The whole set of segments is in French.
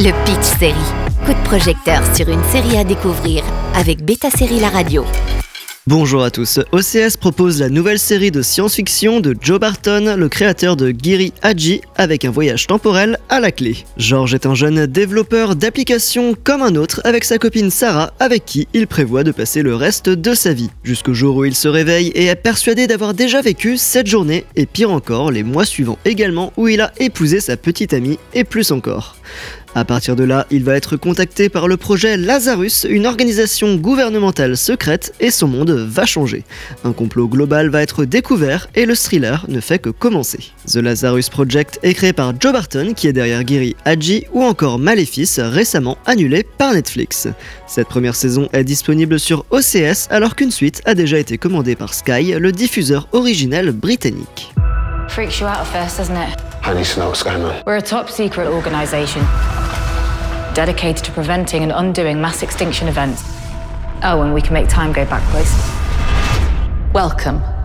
Le Pitch Série. Coup de projecteur sur une série à découvrir avec Beta Série La Radio. Bonjour à tous. OCS propose la nouvelle série de science-fiction de Joe Barton, le créateur de Giri Haji, avec un voyage temporel à la clé. George est un jeune développeur d'applications comme un autre avec sa copine Sarah, avec qui il prévoit de passer le reste de sa vie. Jusqu'au jour où il se réveille et est persuadé d'avoir déjà vécu cette journée, et pire encore, les mois suivants également, où il a épousé sa petite amie, et plus encore. À partir de là, il va être contacté par le projet Lazarus, une organisation gouvernementale secrète, et son monde va changer. Un complot global va être découvert et le thriller ne fait que commencer. The Lazarus Project est créé par Joe Barton, qui est derrière Giri Hadji, ou encore Maléfice, récemment annulé par Netflix. Cette première saison est disponible sur OCS alors qu'une suite a déjà été commandée par Sky, le diffuseur originel britannique. Freaks you out at first, doesn't it? Honey Snoke's going We're a top secret organisation dedicated to preventing and undoing mass extinction events. Oh, and we can make time go backwards. Welcome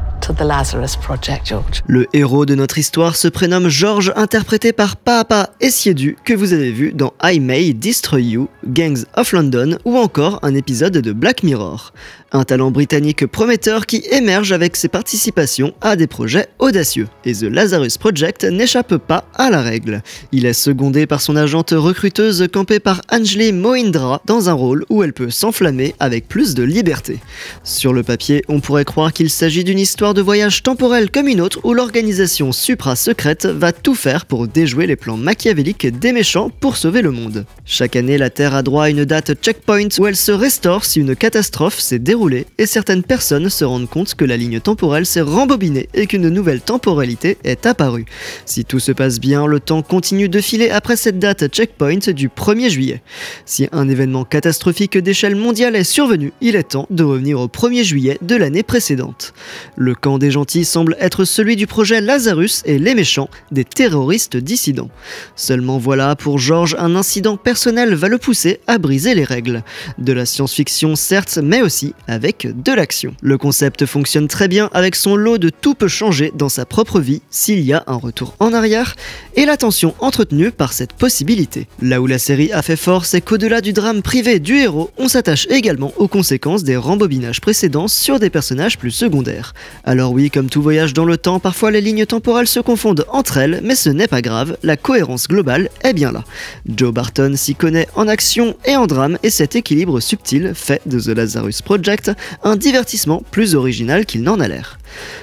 Le héros de notre histoire se prénomme George, interprété par Papa Essiedu, que vous avez vu dans I May Destroy You, Gangs of London ou encore un épisode de Black Mirror. Un talent britannique prometteur qui émerge avec ses participations à des projets audacieux. Et The Lazarus Project n'échappe pas à la règle. Il est secondé par son agente recruteuse campée par Anjali Mohindra dans un rôle où elle peut s'enflammer avec plus de liberté. Sur le papier, on pourrait croire qu'il s'agit d'une histoire de voyage temporel comme une autre où l'organisation supra-secrète va tout faire pour déjouer les plans machiavéliques des méchants pour sauver le monde. Chaque année, la Terre a droit à une date checkpoint où elle se restaure si une catastrophe s'est déroulée et certaines personnes se rendent compte que la ligne temporelle s'est rembobinée et qu'une nouvelle temporalité est apparue. Si tout se passe bien, le temps continue de filer après cette date checkpoint du 1er juillet. Si un événement catastrophique d'échelle mondiale est survenu, il est temps de revenir au 1er juillet de l'année précédente. Le camp des gentils semble être celui du projet Lazarus et les méchants, des terroristes dissidents. Seulement voilà, pour George, un incident personnel va le pousser à briser les règles. De la science-fiction certes, mais aussi avec de l'action. Le concept fonctionne très bien avec son lot de tout peut changer dans sa propre vie s'il y a un retour en arrière et l'attention entretenue par cette possibilité. Là où la série a fait fort, c'est qu'au-delà du drame privé du héros, on s'attache également aux conséquences des rembobinages précédents sur des personnages plus secondaires. Alors oui, comme tout voyage dans le temps, parfois les lignes temporelles se confondent entre elles, mais ce n'est pas grave, la cohérence globale est bien là. Joe Barton s'y connaît en action et en drame et cet équilibre subtil fait de The Lazarus Project un divertissement plus original qu'il n'en a l'air.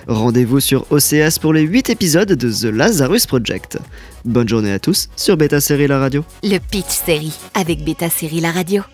Rendez-vous sur OCS pour les 8 épisodes de The Lazarus Project. Bonne journée à tous sur Beta Série La Radio. Le Pitch Série avec Beta Série La Radio.